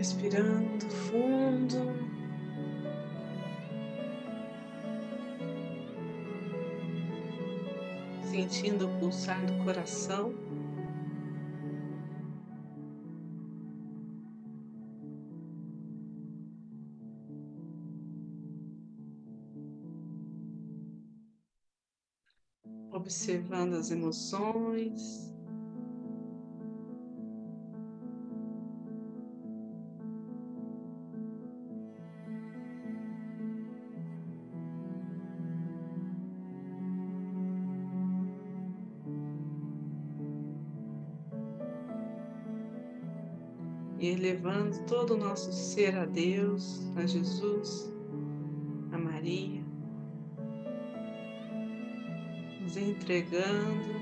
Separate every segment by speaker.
Speaker 1: respirando fundo. Sentindo o pulsar do coração. Observando as emoções. E elevando todo o nosso ser a Deus, a Jesus, a Maria, nos entregando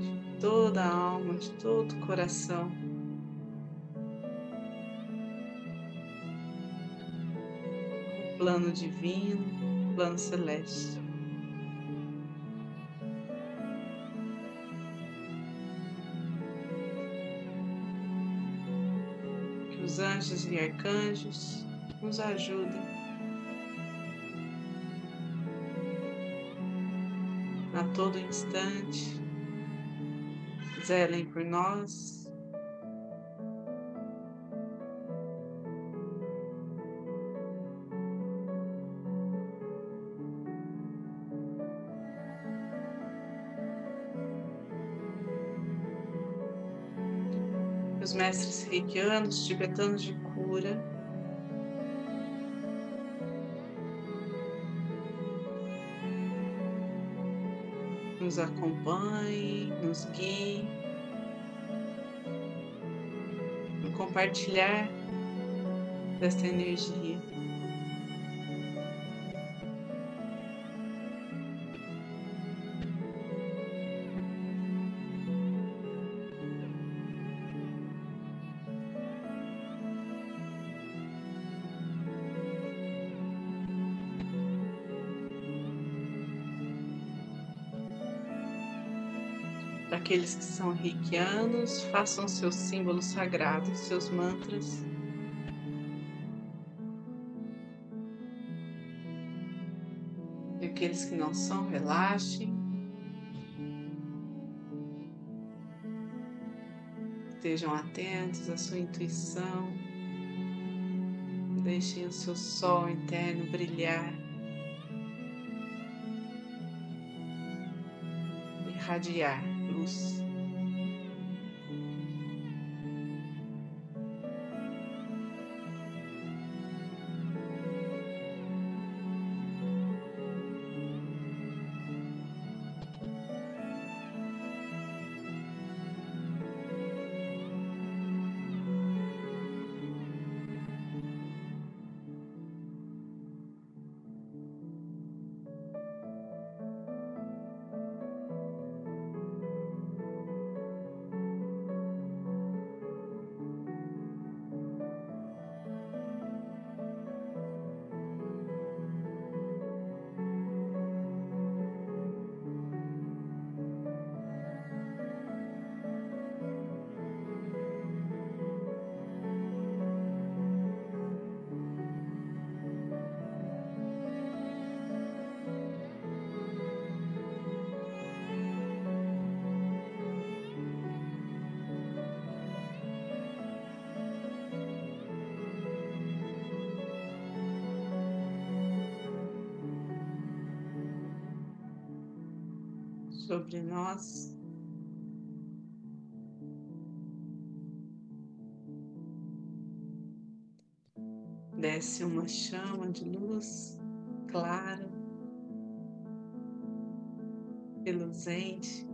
Speaker 1: de toda a alma, de todo o coração. O plano divino, plano celeste. Os anjos e arcanjos nos ajudem a todo instante, zelem por nós. Os mestres reikianos, tibetanos de cura. Nos acompanhe, nos guie, no compartilhar desta energia. Para aqueles que são reikianos, façam seus símbolos sagrados, seus mantras. E aqueles que não são, relaxem. Estejam atentos à sua intuição. Deixem o seu sol interno brilhar. Irradiar luz. Sobre nós. Desce uma chama de luz clara, reluzente.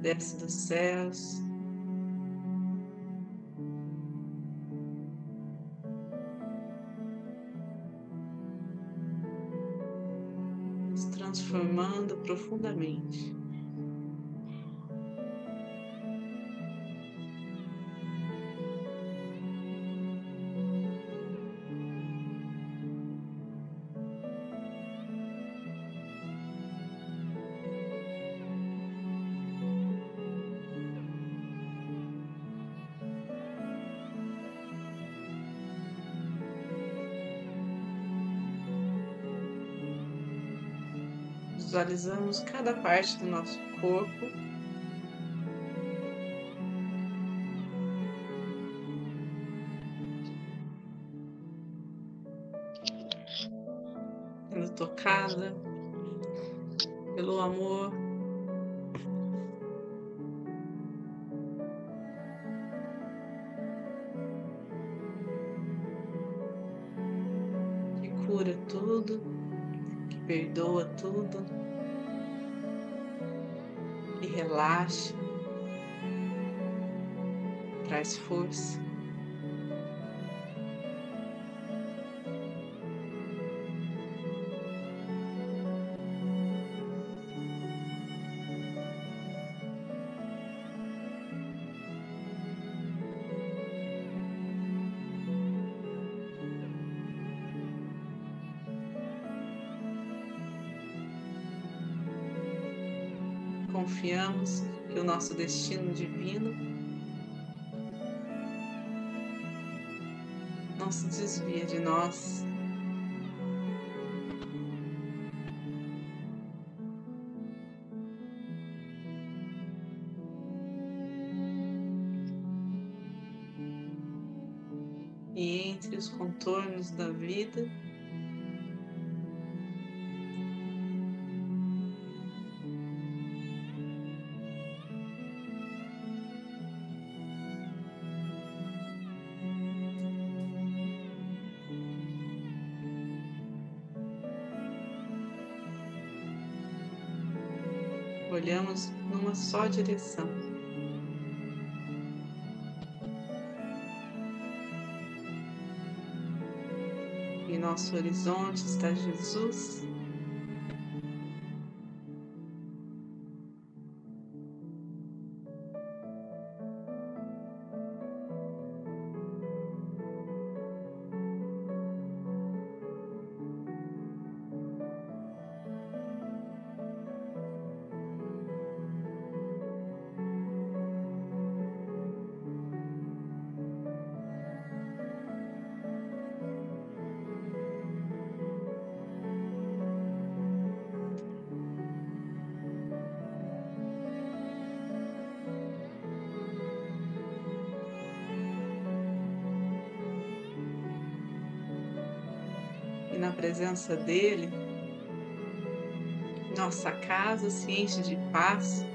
Speaker 1: Desce dos céus, transformando profundamente. Visualizamos cada parte do nosso corpo. Sendo tocada pelo amor. Que cura tudo perdoa tudo relaxa, traz força. Nosso destino divino não se desvia de nós. E entre os contornos da vida, olhamos numa só direção. Em nosso horizonte está Jesus. Presença dele, nossa casa se enche de paz.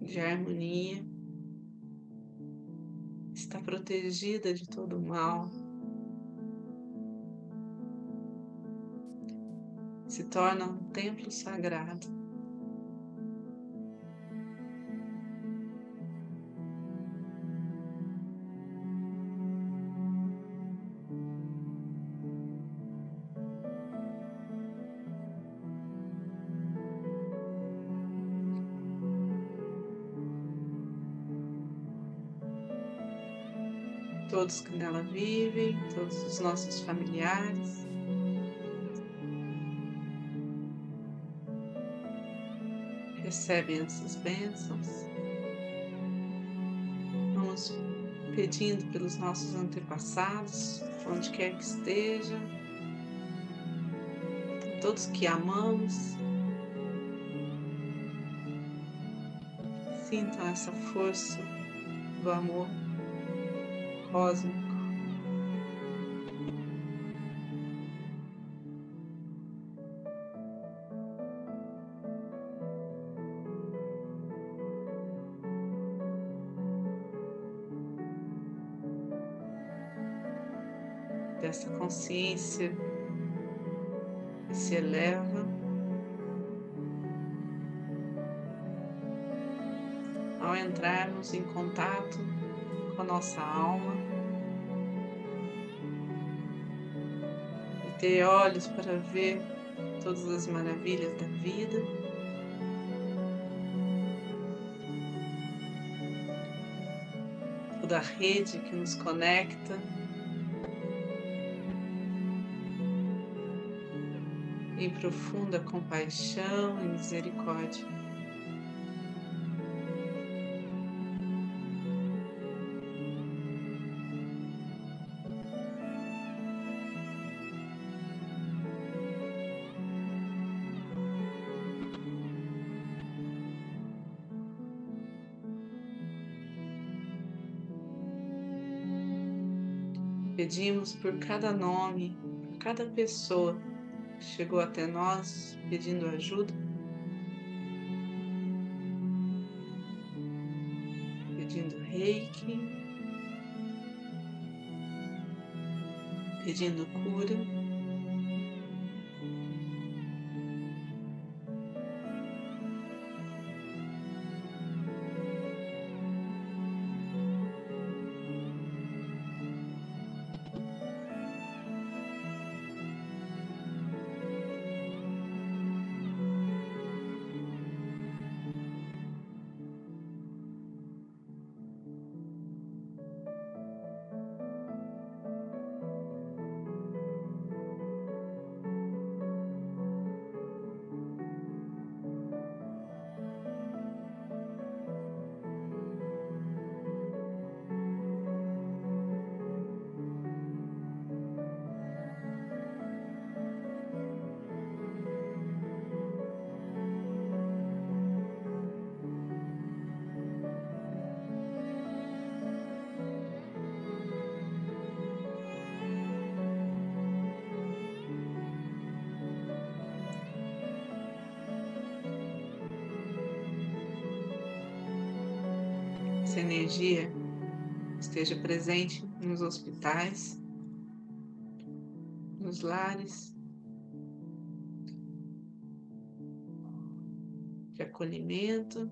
Speaker 1: De harmonia, está protegida de todo mal, se torna um templo sagrado. Todos que nela vivem, todos os nossos familiares. Recebem essas bênçãos. Vamos pedindo pelos nossos antepassados, onde quer que esteja, todos que amamos. Sintam essa força do amor cósmico. Dessa consciência que se eleva ao entrarmos em contato com a nossa alma ter olhos para ver todas as maravilhas da vida. Toda a rede que nos conecta. Em profunda compaixão e misericórdia. Pedimos por cada nome, por cada pessoa que chegou até nós pedindo ajuda. Pedindo reiki, pedindo cura. Essa energia esteja presente nos hospitais, nos lares de acolhimento,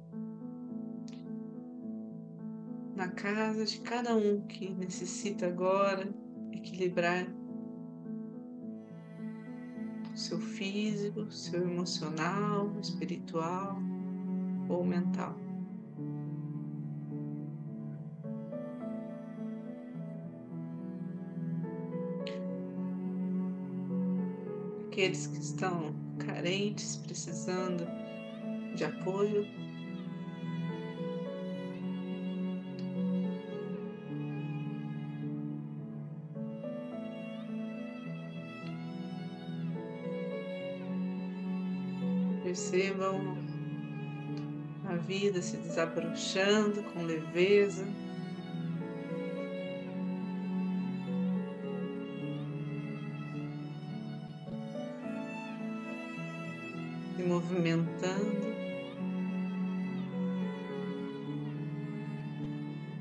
Speaker 1: na casa de cada um que necessita agora equilibrar o seu físico, seu emocional, espiritual ou mental. Aqueles que estão carentes, precisando de apoio. Percebam a vida se desabrochando com leveza. Movimentando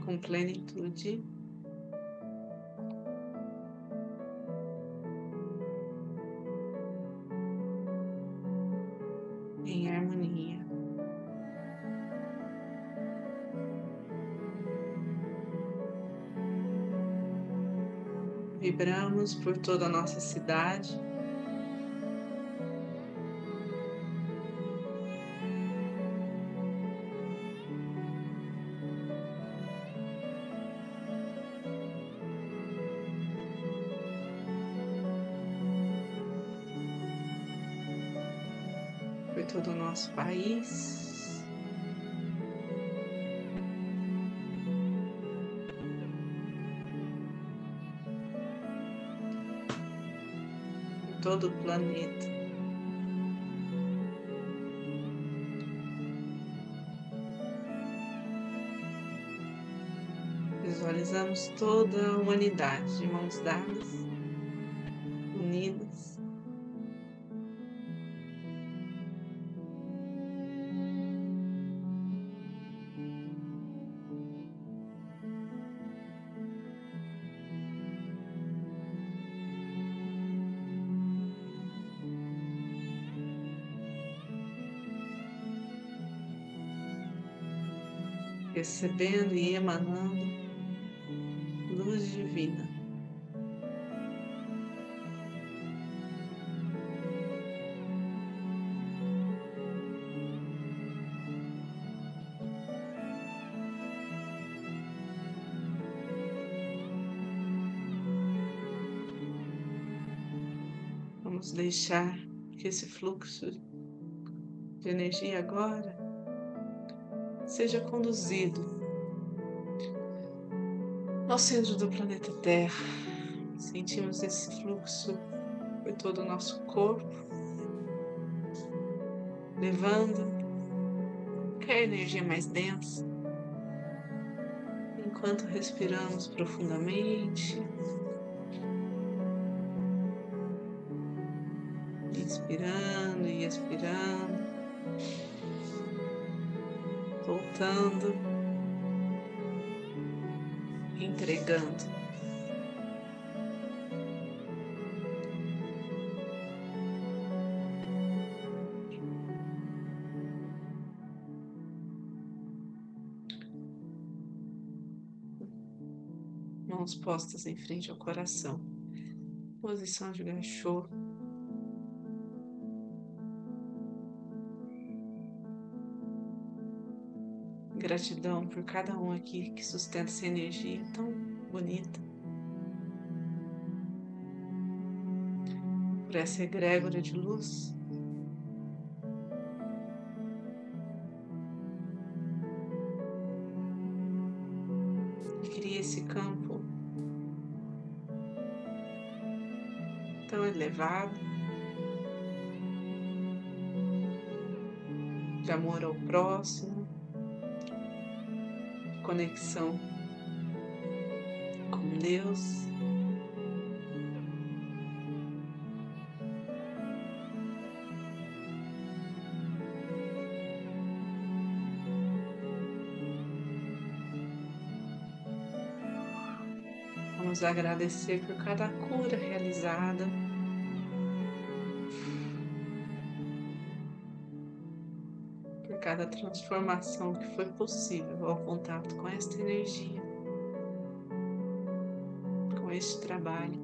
Speaker 1: com plenitude. Em harmonia. Vibramos por toda a nossa cidade. Nosso país. Todo o planeta. Visualizamos toda a humanidade de mãos dadas, recebendo e emanando luz divina. Vamos deixar que esse fluxo de energia agora seja conduzido ao centro do planeta Terra. Sentimos esse fluxo por todo o nosso corpo, levando qualquer energia mais densa, enquanto respiramos profundamente. Inspirando e expirando. Voltando, entregando. mãos postas em frente ao coração. Posição de gachô. Gratidão por cada um aqui que sustenta essa energia tão bonita. Por essa egrégora de luz. cria esse campo tão elevado de amor ao próximo, conexão com Deus. Vamos agradecer por cada cura realizada. Cada transformação que foi possível ao contato com esta energia, com este trabalho.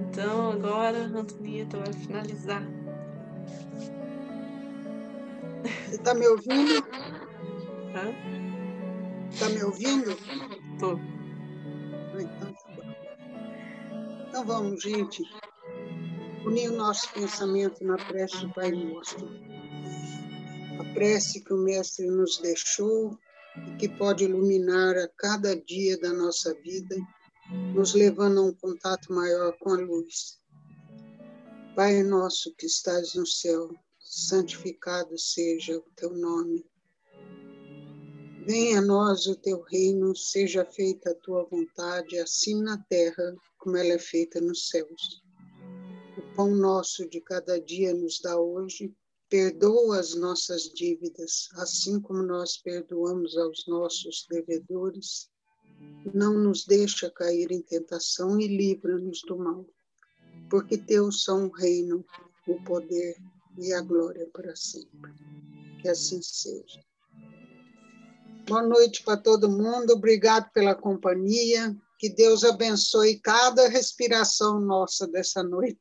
Speaker 1: Então, agora, Antonieta vai finalizar
Speaker 2: Está me ouvindo? Está me ouvindo?
Speaker 1: Estou.
Speaker 2: Vamos, gente, unir o nosso pensamento na prece do Pai Nosso. A prece que o Mestre nos deixou e que pode iluminar a cada dia da nossa vida, nos levando a um contato maior com a luz. Pai nosso que estás no céu, santificado seja o teu nome. Venha a nós o teu reino, seja feita a tua vontade, assim na terra como ela é feita nos céus. O pão nosso de cada dia nos dá hoje, perdoa as nossas dívidas, assim como nós perdoamos aos nossos devedores. Não nos deixa cair em tentação e livra-nos do mal, porque teu são o reino, o poder e a glória para sempre. Que assim seja. Boa noite para todo mundo, obrigado pela companhia. Que Deus abençoe cada respiração nossa dessa noite.